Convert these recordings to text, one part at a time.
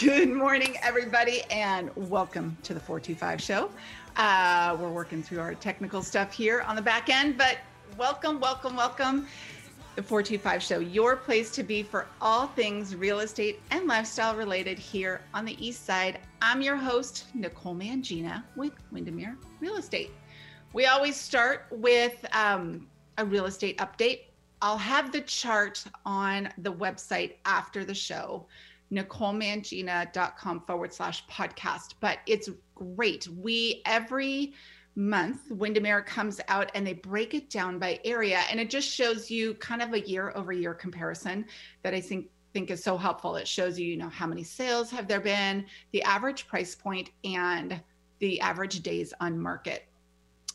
Good morning, everybody, and welcome to the 425 show. Uh, we're working through our technical stuff here on the back end, but welcome, welcome, welcome. The 425 show, your place to be for all things real estate and lifestyle related here on the East Side. I'm your host, Nicole Mangina with Windermere Real Estate. We always start with um, a real estate update. I'll have the chart on the website after the show nicolemangina.com forward slash podcast. But it's great. We every month, Windermere comes out and they break it down by area. And it just shows you kind of a year over year comparison that I think think is so helpful. It shows you, you know, how many sales have there been, the average price point, and the average days on market.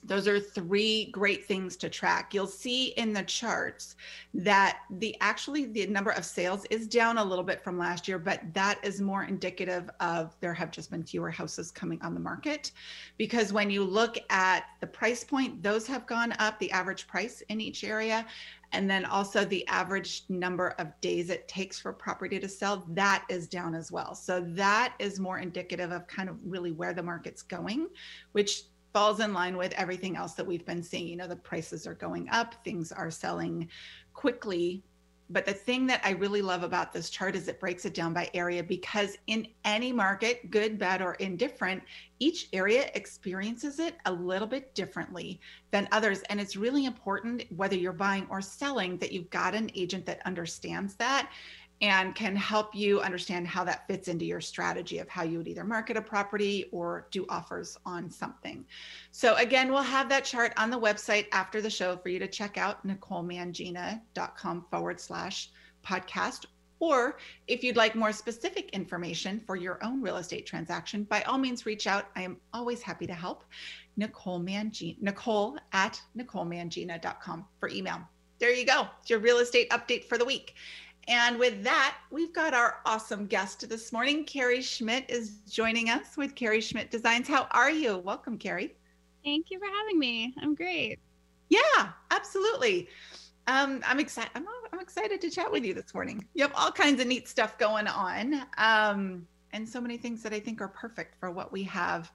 Those are three great things to track. You'll see in the charts that the actually the number of sales is down a little bit from last year, but that is more indicative of there have just been fewer houses coming on the market. Because when you look at the price point, those have gone up, the average price in each area, and then also the average number of days it takes for property to sell that is down as well so that is more indicative of kind of really where the market's going which falls in line with everything else that we've been seeing. You know, the prices are going up, things are selling quickly. But the thing that I really love about this chart is it breaks it down by area because in any market, good, bad, or indifferent, each area experiences it a little bit differently than others. And it's really important, whether you're buying or selling, that you've got an agent that understands that and can help you understand how that fits into your strategy of how you would either market a property or do offers on something. So, again, we'll have that chart on the website after the show for you to check out nicolemangina.com forward slash podcast. Or if you'd like more specific information for your own real estate transaction, by all means, reach out. I am always happy to help. Nicole Mangina, Nicole at nicolemangina.com for email. There you go. It's your real estate update for the week. And with that, we've got our awesome guest this morning. Carrie Schmitt is joining us with Carrie Schmitt Designs. How are you? Welcome, Carrie. Thank you for having me. I'm great. Yeah, absolutely. Um, I'm excited. I'm, I'm, excited to chat with you this morning. You have all kinds of neat stuff going on, um, and so many things that I think are perfect for what we have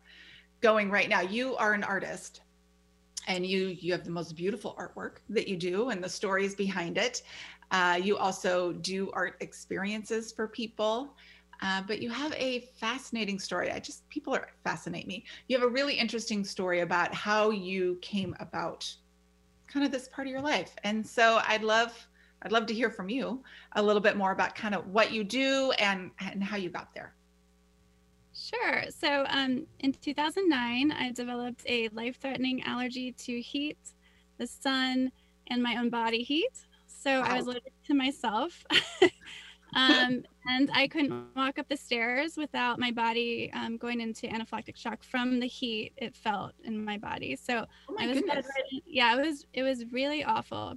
going right now. You are an artist, and you you have the most beautiful artwork that you do, and the stories behind it. Uh, you also do art experiences for people. Uh, but you have a fascinating story. I just, people are fascinate me. You have a really interesting story about how you came about kind of this part of your life. And so I'd love, I'd love to hear from you a little bit more about kind of what you do and, and how you got there. Sure. So um, in 2009, I developed a life threatening allergy to heat, the sun, and my own body heat. So wow. I was limited to myself. um, and I couldn't walk up the stairs without my body um, going into anaphylactic shock from the heat it felt in my body. So oh my I was goodness. bedridden. Yeah, it was it was really awful.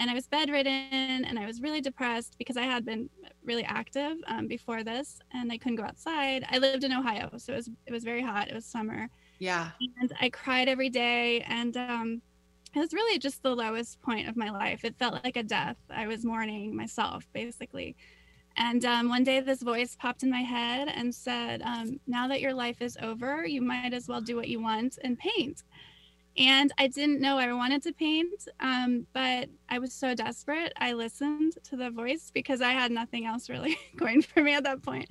And I was bedridden and I was really depressed because I had been really active um, before this and I couldn't go outside. I lived in Ohio, so it was it was very hot. It was summer. Yeah. And I cried every day and um, it was really just the lowest point of my life. It felt like a death. I was mourning myself, basically. And um, one day, this voice popped in my head and said, um, Now that your life is over, you might as well do what you want and paint. And I didn't know I wanted to paint, um, but I was so desperate. I listened to the voice because I had nothing else really going for me at that point.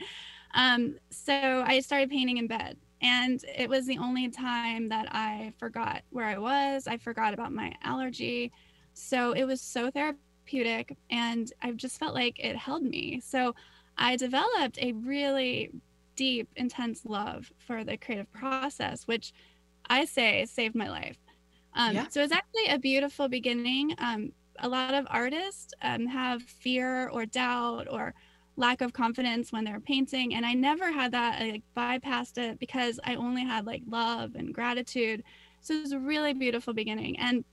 Um, so I started painting in bed. And it was the only time that I forgot where I was. I forgot about my allergy. So it was so therapeutic. And I just felt like it held me. So I developed a really deep, intense love for the creative process, which I say saved my life. Um, yeah. So it's actually a beautiful beginning. Um, a lot of artists um, have fear or doubt or lack of confidence when they're painting and i never had that i like bypassed it because i only had like love and gratitude. So it was a really beautiful beginning and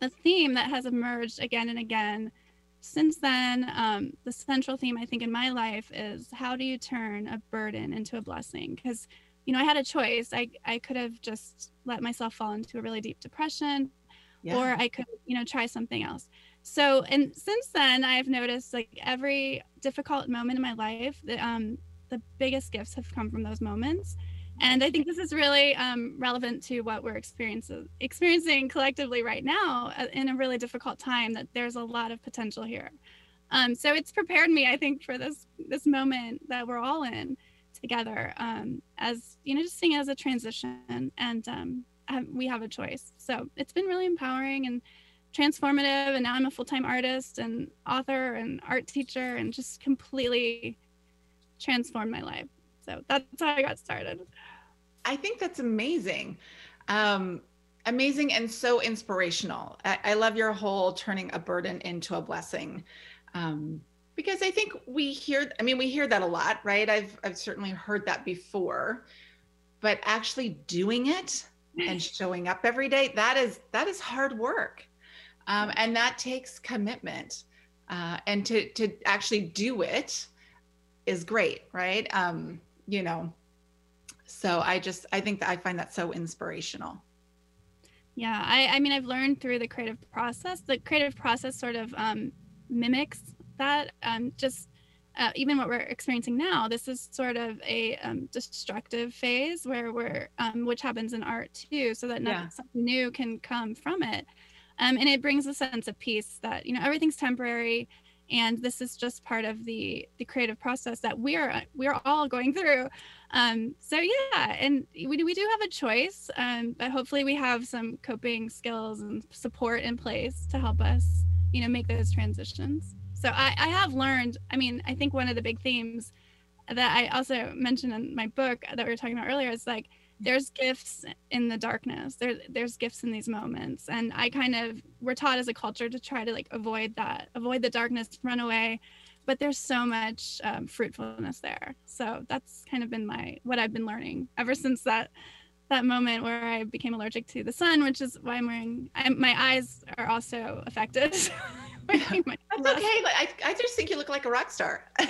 the theme that has emerged again and again since then um, the central theme i think in my life is how do you turn a burden into a blessing? Because you know i had a choice. I, I could have just let myself fall into a really deep depression yeah. or i could you know try something else so and since then i've noticed like every difficult moment in my life the, um, the biggest gifts have come from those moments. And I think this is really um, relevant to what we're experiencing collectively right now uh, in a really difficult time. That there's a lot of potential here. Um, so it's prepared me, I think, for this this moment that we're all in together um, as you know, just seeing as a transition, and um, we have a choice. So it's been really empowering and transformative. And now I'm a full time artist and author and art teacher, and just completely transformed my life. So that's how I got started. I think that's amazing. Um, amazing and so inspirational. I, I, love your whole turning a burden into a blessing. Um, because I think we hear, I mean, we hear that a lot, right? I've, I've certainly heard that before, but actually doing it and showing up every day, that is, that is hard work. Um, and that takes commitment. Uh, and to, to actually do it is great, right? Um, you know, so I just, I think that I find that so inspirational. Yeah, I, I mean, I've learned through the creative process. The creative process sort of um, mimics that. Um, just uh, even what we're experiencing now, this is sort of a um, destructive phase where we're, um, which happens in art too, so that nothing, yeah. new can come from it. Um, and it brings a sense of peace that you know everything's temporary and this is just part of the the creative process that we're we're all going through. Um, so yeah and we, we do have a choice um, but hopefully we have some coping skills and support in place to help us you know make those transitions. So I, I have learned i mean i think one of the big themes that i also mentioned in my book that we were talking about earlier is like there's gifts in the darkness. There there's gifts in these moments. And i kind of we're taught as a culture to try to like avoid that avoid the darkness run away. But there's so much um, fruitfulness there. So that's kind of been my what i've been learning ever since that that moment where i became allergic to the sun which is why i'm wearing I'm, my eyes are also affected that's okay. I, I just think you look like a rock star.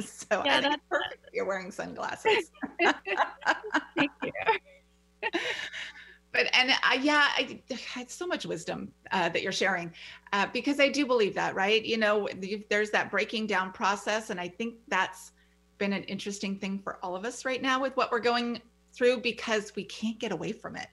so yeah, that's perfect. You're wearing sunglasses. Thank you. but and I, yeah, I, I so much wisdom uh, that you're sharing uh, because I do believe that, right? You know, there's that breaking down process, and I think that's been an interesting thing for all of us right now with what we're going through because we can't get away from it.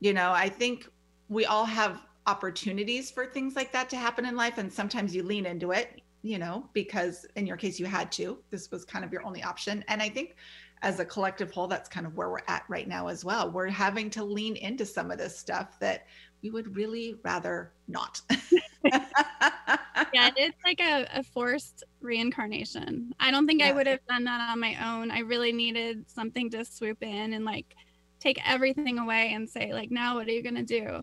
You know, I think we all have opportunities for things like that to happen in life and sometimes you lean into it you know because in your case you had to. This was kind of your only option. And i think as a collective whole that's kind of where we're at right now as well. We're having to lean into some of this stuff that we would really rather not. Yeah it's like a, a, forced reincarnation. I don't think yeah. i would have done that on my own. I really needed something to swoop in and like take everything away and say like now what are you going to do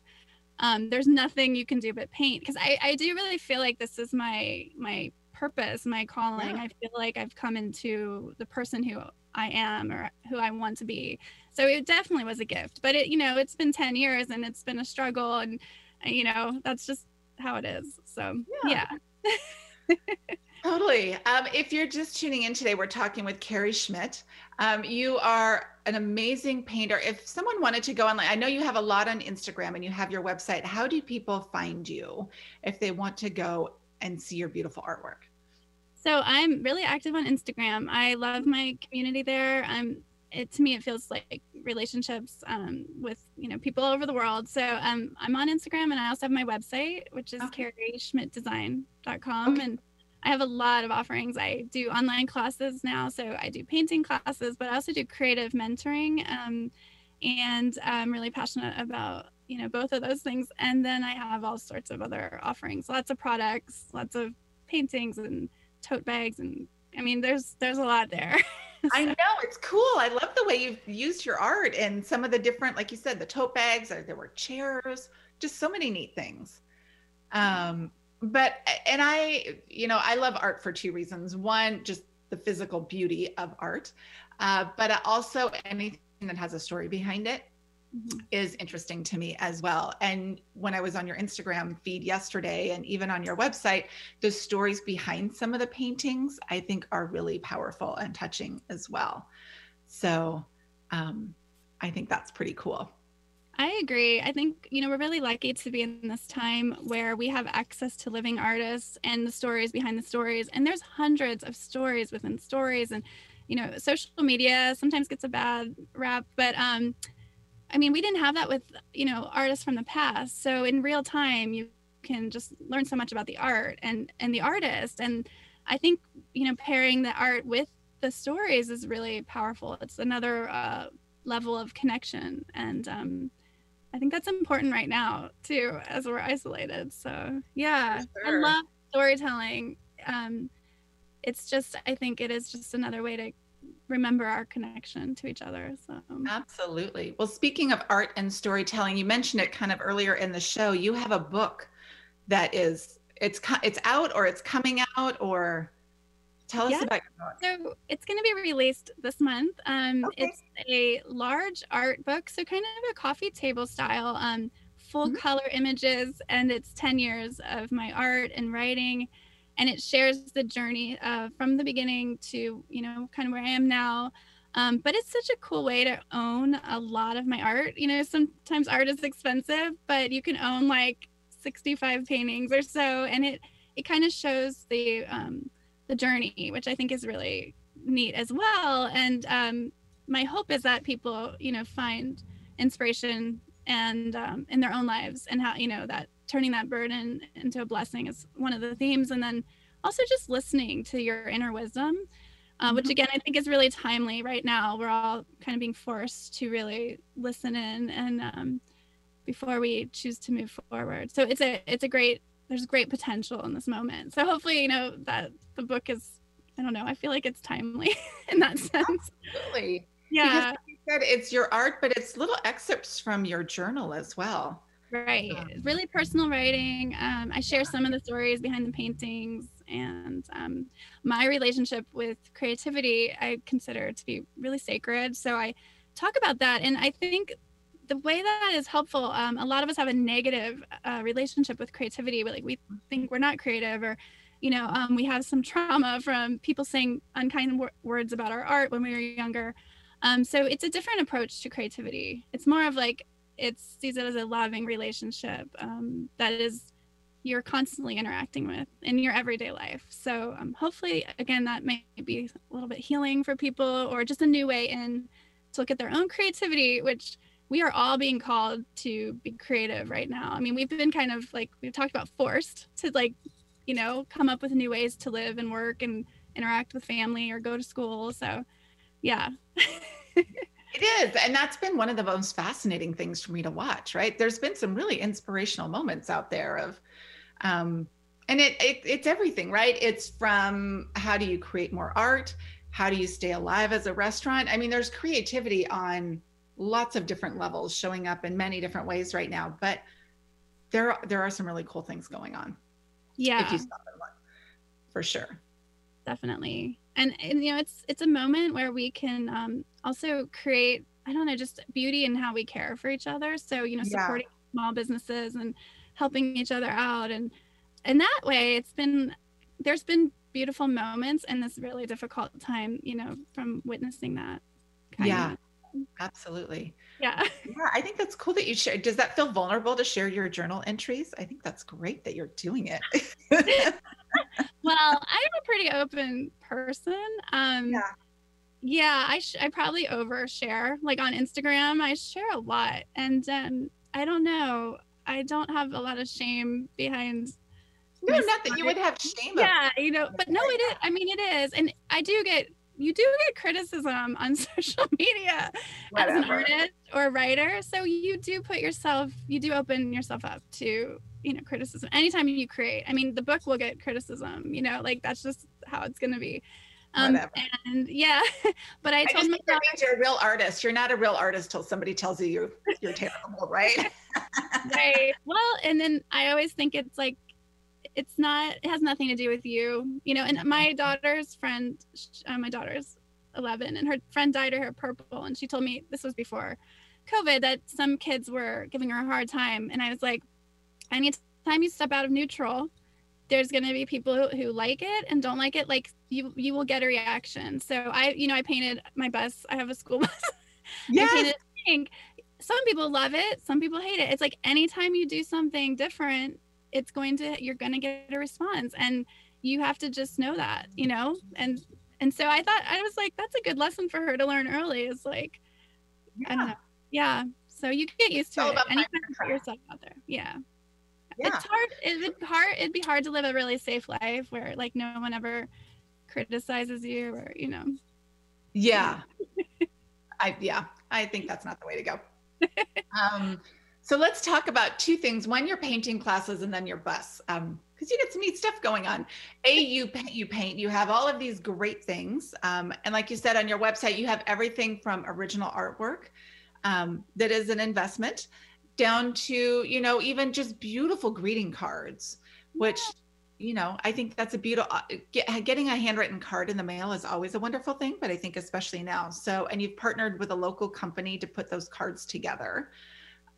um, there's nothing you can do but paint. Because I, I do really feel like this is my my purpose my calling. Yeah. i feel like i've come into the person who i am or who i want to be. So it definitely was a gift but it you know it's been 10 years and it's been a struggle and you know that's just how it is. So yeah, yeah. Totally. Um, if you're just tuning in today, we're talking with Carrie Schmitt. Um, you are an amazing painter. If someone wanted to go online, I know you have a lot on Instagram and you have your website. How do people find you if they want to go and see your beautiful artwork? So I'm really active on Instagram. I love my community there. I'm it to me it feels like relationships um, with you know people all over the world. So um, I'm on Instagram and I also have my website, which is okay. carrieschmittdesign.com okay. and I have a lot of offerings. I do online classes now, so I do painting classes, but I also do creative mentoring. Um, and I'm really passionate about you know both of those things. And then I have all sorts of other offerings, lots of products, lots of paintings and tote bags, and I mean there's there's a lot there. so. I know it's cool. I love the way you've used your art and some of the different, like you said, the tote bags. There were chairs, just so many neat things. Um, but and i you know i love art for two reasons. One just the physical beauty of art uh, but also anything that has a story behind it mm-hmm. is interesting to me as well. And when i was on your instagram feed yesterday and even on your website the stories behind some of the paintings i think are really powerful and touching as well. So um, i think that's pretty cool I agree. I think, you know, we're really lucky to be in this time where we have access to living artists and the stories behind the stories. And there's hundreds of stories within stories. And you know, social media sometimes gets a bad rap, but um, I mean, we didn't have that with, you know, artists from the past. So in real time, you can just learn so much about the art and and the artist. And I think, you know, pairing the art with the stories is really powerful. It's another uh, level of connection, and um, I think that's important right now too, as we're isolated. So yeah, sure. I love storytelling. Um, it's just, I think it is just another way to remember our connection to each other. So absolutely. Well, speaking of art and storytelling, you mentioned it kind of earlier in the show. You have a book that is it's it's out or it's coming out or tell us yeah. about your book. So it's going to be released this month. Um, okay. It's a large art book, so kind of a coffee table style, um, full mm-hmm. color images, and it's 10 years of my art and writing and it shares the journey uh, from the beginning to you know kind of where i am now um, but it's such a cool way to own a lot of my art you know sometimes art is expensive but you can own like 65 paintings or so and it it kind of shows the um, the journey which i think is really neat as well. And um, my hope is that people you know find inspiration and um, in their own lives and how you know that turning that burden into a blessing is one of the themes. And then also just listening to your inner wisdom uh, which mm-hmm. again i think is really timely right now. We're all kind of being forced to really listen in and um, before we choose to move forward. So it's a it's a great there's great potential in this moment so hopefully you know that the book is i don't know i feel like it's timely in that sense absolutely yeah because you said it's your art but it's little excerpts from your journal as well Right. Really personal writing. Um, I share some of the stories behind the paintings and um, my relationship with creativity, I consider to be really sacred. So I talk about that. And I think the way that is helpful, um, a lot of us have a negative uh, relationship with creativity. Like we think we're not creative or, you know, um, we have some trauma from people saying unkind words about our art when we were younger. Um, so it's a different approach to creativity. It's more of like it sees it as a loving relationship um, that is you're constantly interacting with in your everyday life. So um, hopefully, again, that may be a little bit healing for people or just a new way in to look at their own creativity, which we are all being called to be creative right now. I mean, we've been kind of like we've talked about forced to like, you know, come up with new ways to live and work and interact with family or go to school. So, yeah. It is. And that's been one of the most fascinating things for me to watch, right? There's been some really inspirational moments out there of, um, and it, it it's everything, right? It's from how do you create more art? How do you stay alive as a restaurant? I mean, there's creativity on lots of different levels showing up in many different ways right now, but there there are some really cool things going on. Yeah. If you stop and look, for sure. Definitely and, and you know it's it's a moment where we can um, also create i don't know just beauty in how we care for each other so you know supporting yeah. small businesses and helping each other out and and that way it's been there's been beautiful moments in this really difficult time you know from witnessing that yeah of. Absolutely. Yeah. Yeah i think that's cool that you share does that feel vulnerable to share your journal entries? I think that's great that you're doing it. Well i'm a pretty open person um yeah. yeah i sh- i probably overshare like on instagram i share a lot and um i don't know i don't have a lot of shame behind no not that you would have shame yeah you know but no it is i mean it is and i do get you do get criticism on social media Whatever. as an artist or writer so you do put yourself you do open yourself up to you know criticism anytime you create. I mean the book will get criticism you know like that's just how it's going to be. Um, and yeah but i, I told myself that you're a real artist. You're not a real artist till somebody tells you you're, you're terrible right? Right. Well and then i always think it's like it's not it has nothing to do with you. You know and my daughter's friend uh, my daughter's 11 and her friend dyed her hair purple and she told me this was before covid that some kids were giving her a hard time and i was like anytime you step out of neutral there's going to be people who, who like it and don't like it like you you will get a reaction. So i you know i painted my bus i have a school bus. Yes. I painted pink. Some people love it some people hate it. It's like anytime you do something different it's going to you're going to get a response and you have to just know that you know and And so I thought I was like, that's a good lesson for her to learn early. Is like, yeah. I don't know, yeah. So you can get used to it, and you can put yourself out there. Yeah. yeah. It's hard. It'd be hard. It'd be hard to live a really safe life where like no one ever criticizes you or you know. Yeah. I yeah. I think that's not the way to go. um, so let's talk about two things. One, your painting classes, and then your bus. Um, because you get some neat stuff going on. A, you paint, you paint, you have all of these great things. Um, and like you said on your website, you have everything from original artwork um, that is an investment down to, you know, even just beautiful greeting cards, which, you know, I think that's a beautiful, uh, get, getting a handwritten card in the mail is always a wonderful thing, but I think especially now. So, and you've partnered with a local company to put those cards together.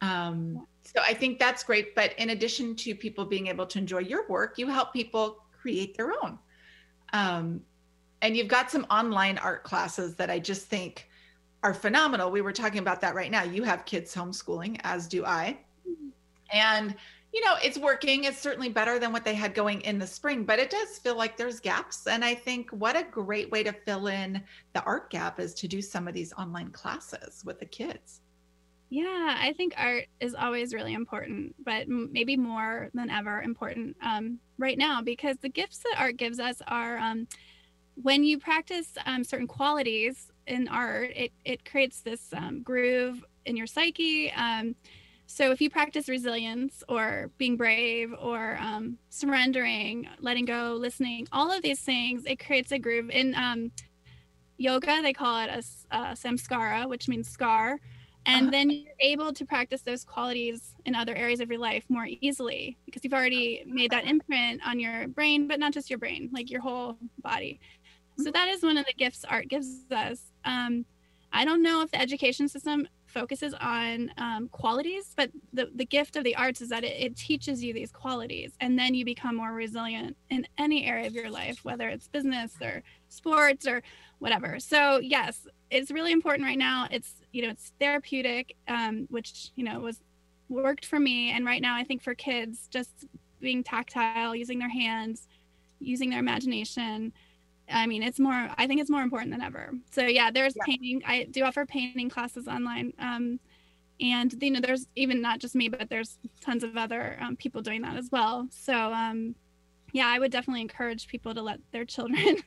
Um, so I think that's great. But in addition to people being able to enjoy your work, you help people create their own. Um, and you've got some online art classes that I just think are phenomenal. We were talking about that right now. You have kids homeschooling, as do I. And, you know, it's working. It's certainly better than what they had going in the spring, but it does feel like there's gaps. And I think what a great way to fill in the art gap is to do some of these online classes with the kids. Yeah, I think art is always really important, but maybe more than ever important um, right now because the gifts that art gives us are um, when you practice um, certain qualities in art, it, it creates this um, groove in your psyche. Um, so if you practice resilience or being brave or um, surrendering, letting go, listening, all of these things, it creates a groove. In yoga, they call it a, a samskara, which means scar and uh-huh. then you're able to practice those qualities in other areas of your life more easily because you've already made that imprint on your brain but not just your brain like your whole body so mm-hmm. that is one of the gifts art gives us um, i don't know if the education system focuses on um, qualities but the, the gift of the arts is that it, it teaches you these qualities and then you become more resilient in any area of your life whether it's business or sports or whatever. So yes it's really important right now. It's you know it's therapeutic um, which you know was worked for me. And right now i think for kids just being tactile using their hands using their imagination i mean it's more i think it's more important than ever so yeah there's yeah. painting i do offer painting classes online um, and you know there's even not just me but there's tons of other um, people doing that as well so um, yeah i would definitely encourage people to let their children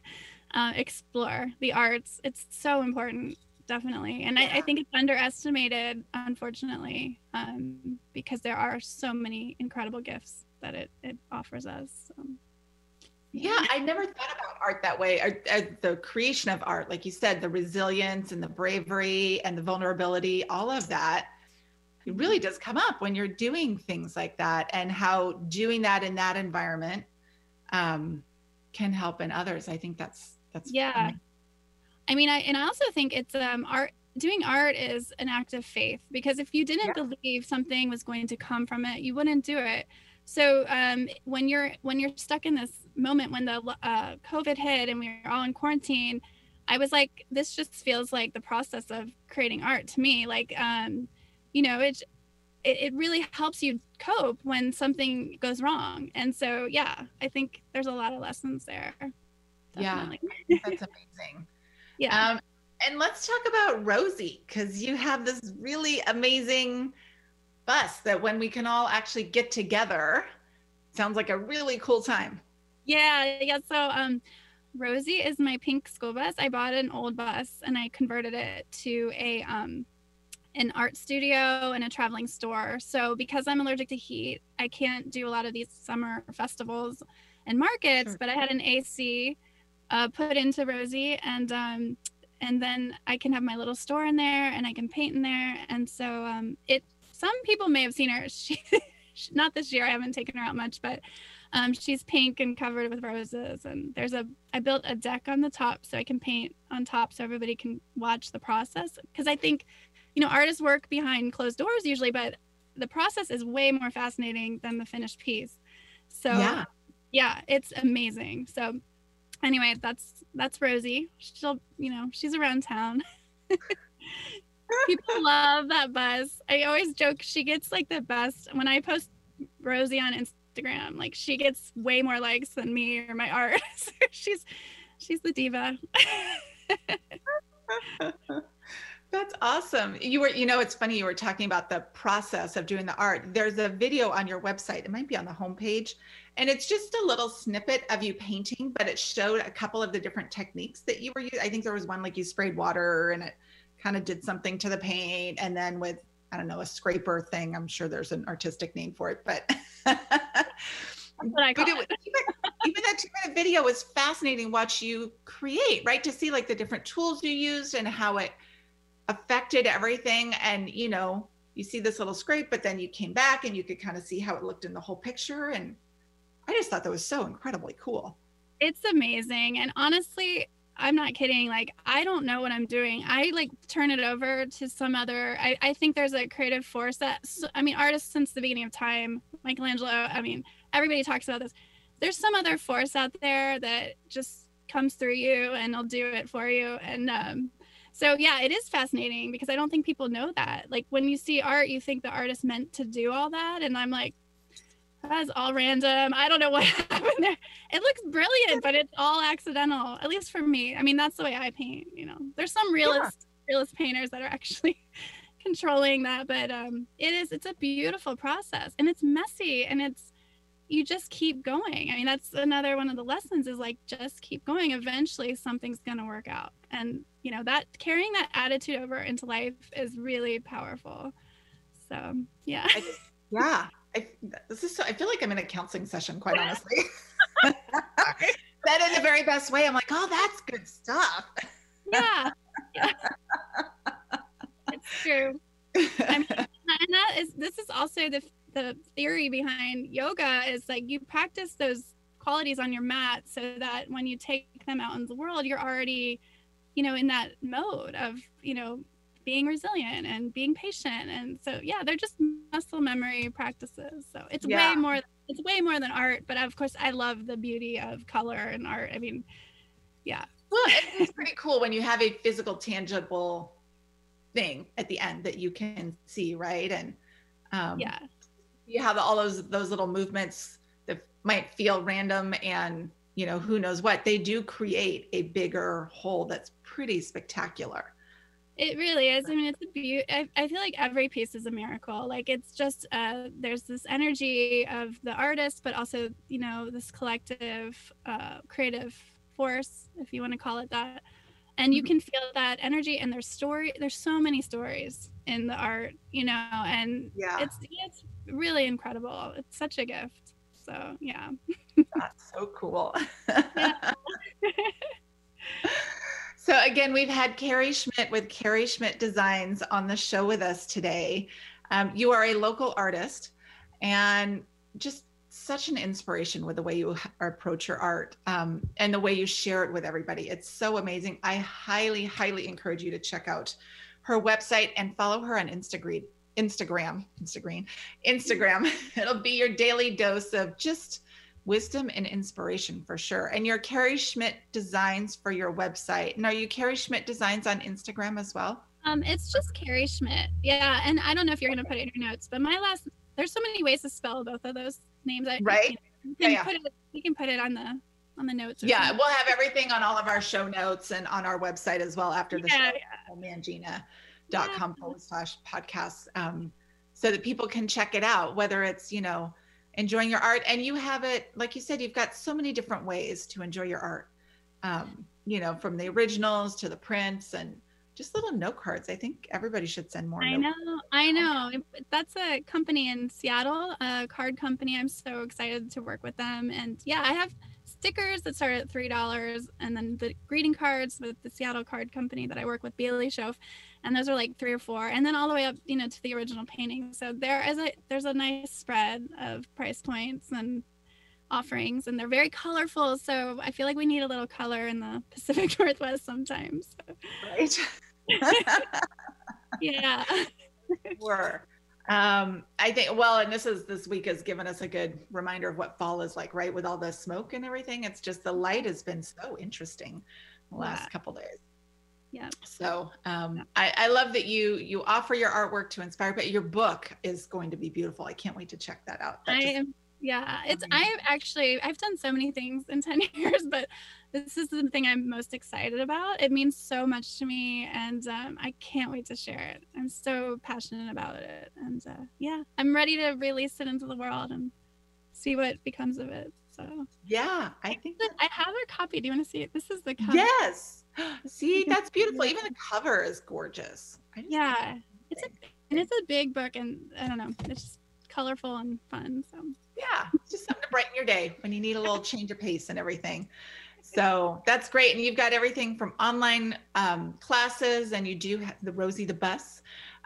uh, explore the arts. It's so important, definitely. And yeah. I, I, think it's underestimated, unfortunately, um, because there are so many incredible gifts that it, it offers us. yeah. Yeah, I never thought about art that way. Or, or the creation of art, like you said, the resilience and the bravery and the vulnerability, all of that it really does come up when you're doing things like that and how doing that in that environment um, can help in others. I think that's that's yeah. Funny. I mean, I and I also think it's um art. Doing art is an act of faith because if you didn't yeah. believe something was going to come from it, you wouldn't do it. So um, when you're when you're stuck in this moment when the uh, COVID hit and we were all in quarantine, I was like, this just feels like the process of creating art to me. Like, um, you know, it, it it really helps you cope when something goes wrong. And so, yeah, I think there's a lot of lessons there. Definitely. Yeah, that's amazing. yeah. Um, and let's talk about Rosie because you have this really amazing bus that when we can all actually get together, sounds like a really cool time. Yeah, yeah. So um, Rosie is my pink school bus. I bought an old bus and I converted it to a um, an art studio and a traveling store. So because I'm allergic to heat, I can't do a lot of these summer festivals and markets. Sure. But I had an AC uh, put into Rosie, and um, and then I can have my little store in there, and I can paint in there. And so um, it. Some people may have seen her. She, not this year. I haven't taken her out much, but um, she's pink and covered with roses. And there's a. I built a deck on the top so I can paint on top, so everybody can watch the process. Because I think, you know, artists work behind closed doors usually, but the process is way more fascinating than the finished piece. So yeah, yeah it's amazing. So anyway, that's that's Rosie. She'll, you know, she's around town. People love that buzz. I always joke she gets like the best when I post Rosie on Instagram. Like she gets way more likes than me or my art. she's she's the diva. That's awesome. You were, you know, it's funny you were talking about the process of doing the art. There's a video on your website. It might be on the homepage. And it's just a little snippet of you painting, but it showed a couple of the different techniques that you were using. I think there was one like you sprayed water and it kind of did something to the paint. And then with, I don't know, a scraper thing. I'm sure there's an artistic name for it, but what I it. it. Even, even that two minute video was fascinating. Watch you create, right? To see like the different tools you used and how it affected everything. And you know, you see this little scrape, but then you came back and you could kind of see how it looked in the whole picture. And I just thought that was so incredibly cool. It's amazing. And honestly, I'm not kidding. Like, I don't know what I'm doing. I like turn it over to some other. I, I think there's a creative force that, I mean, artists since the beginning of time, Michelangelo, I mean, everybody talks about this. There's some other force out there that just comes through you and will do it for you. And um, so, yeah, it is fascinating because I don't think people know that. Like, when you see art, you think the artist meant to do all that. And I'm like, that's all random. I don't know what happened there. It looks brilliant, but it's all accidental, at least for me. I mean, that's the way I paint, you know. There's some realist yeah. realist painters that are actually controlling that, but um it is it's a beautiful process and it's messy and it's you just keep going. I mean, that's another one of the lessons is like just keep going. Eventually something's going to work out. And, you know, that carrying that attitude over into life is really powerful. So, yeah. yeah. I, this is so, I feel like I'm in a counseling session, quite honestly. Said in the very best way. I'm like, oh, that's good stuff. Yeah. yeah. it's true. I mean, and that is, this is also the the theory behind yoga is like you practice those qualities on your mat so that when you take them out in the world you're already you know in that mode of you know being resilient and being patient. And so yeah they're just muscle memory practices. So it's yeah. way more it's way more than art but of course i love the beauty of color and art. I mean yeah. Well it's pretty cool when you have a physical tangible thing at the end that you can see right? And um, yeah. you have all those those little movements that might feel random and you know who knows what they do create a bigger whole that's pretty spectacular it really is i mean it's a beauty I, I feel like every piece is a miracle like it's just uh there's this energy of the artist but also you know this collective uh creative force if you want to call it that. And you mm-hmm. can feel that energy and there's story there's so many stories in the art you know and yeah. it's it's really incredible. It's such a gift so yeah. That's so cool so again we've had carrie schmitt with carrie schmitt designs on the show with us today um, you are a local artist and just such an inspiration with the way you approach your art um, and the way you share it with everybody. It's so amazing. I highly, highly encourage you to check out her website and follow her on Instagram. Instagram, Instagram, Instagram. It'll be your daily dose of just wisdom and inspiration for sure. And your Carrie Schmitt designs for your website. And are you Carrie Schmitt designs on Instagram as well? Um, it's just Carrie Schmitt. Yeah, and I don't know if you're gonna put it in your notes, but my last there's so many ways to spell both of those names. I, right. You can, yeah, put it. You can put it on the on the notes. Yeah, something. we'll have everything on all of our show notes and on our website as well after the yeah, show. Yeah. Mangina.com yeah. forward slash podcasts. Um, so that people can check it out, whether it's, you know, enjoying your art and you have it, like you said, you've got so many different ways to enjoy your art. Um, you know, from the originals to the prints and just little note cards. I think everybody should send more. I know, I know. That's a company in Seattle, a card company. I'm so excited to work with them. And yeah, I have stickers that start at three dollars, and then the greeting cards with the Seattle card company that I work with, Bailey Show, and those are like three or four, and then all the way up, you know, to the original painting. So there is a there's a nice spread of price points and offerings and they're very colorful so i feel like we need a little color in the pacific northwest sometimes right yeah. Sure. Um, I think well, and this is this week has given us a good reminder of what fall is like, right? With all the smoke and everything. It's just the light has been so interesting the last yeah. couple days. Yeah. So um, yeah. I, I love that you you offer your artwork to inspire, but your book is going to be beautiful. I can't wait to check that out. That I am Yeah, it's I've actually I've done so many things in 10 years, but this is the thing I'm most excited about. It means so much to me and um, I can't wait to share it. I'm so passionate about it. And uh, yeah, I'm ready to release it into the world and see what becomes of it. So yeah, I think that, I have a copy. Do you want to see it? This is the copy Yes. See, that's beautiful. Even the cover is gorgeous. yeah. It's a, and it's a big book and I don't know, it's just colorful and fun. So yeah, just something to brighten your day when you need a little change of pace and everything. So that's great. And you've got everything from online um, classes and you do have the Rosie the bus.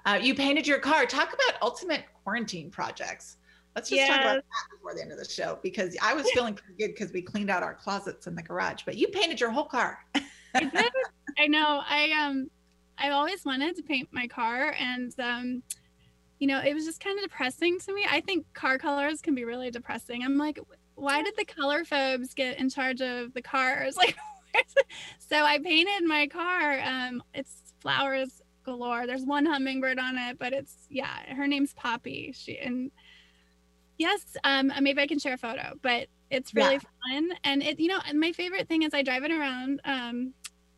Uh, you painted your car. Talk about ultimate quarantine projects. Let's just yes. talk about that before the end of the show because I was feeling pretty good because we cleaned out our closets in the garage, but you painted your whole car. I did. I know. I um I always wanted to paint my car and um you know, it was just kind of depressing to me. I think car colors can be really depressing. I'm like, why did the color phobes get in charge of the cars? Like, so I painted my car. Um, it's flowers galore. There's one hummingbird on it, but it's yeah, her name's Poppy. She and yes, um, maybe I can share a photo, but it's really yeah. fun. And it, you know, my favorite thing is I drive it around, um,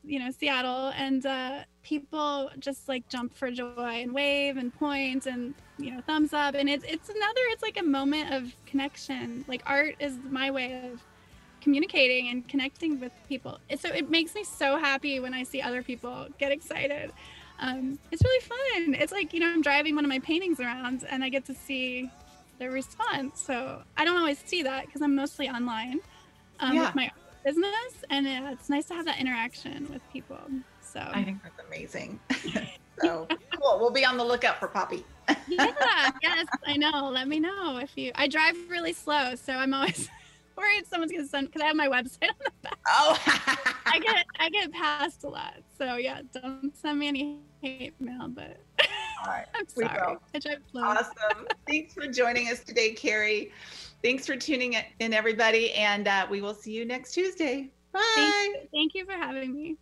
you know, Seattle, and uh, people just like jump for joy and wave and point and you know thumbs up. And it's it's another it's like a moment of connection. Like art is my way of communicating and connecting with people. So it makes me so happy when i see other people get excited. Um, it's really fun. It's like you know i'm driving one of my paintings around and i get to see the response. So i don't always see that because i'm mostly online um, yeah. with my business and it's nice to have that interaction with people so I think that's amazing. so cool. We'll be on the lookout for Poppy. yeah, yes, I know. Let me know if you. I drive really slow, so I'm always worried someone's gonna send because I have my website on the back. Oh, I get I get passed a lot. So yeah, don't send me any hate mail, but. All right, I'm sorry. I drive slow. Awesome. Thanks for joining us today, Carrie. Thanks for tuning in, everybody, and uh, we will see you next Tuesday. Bye. Thank you, thank you for having me.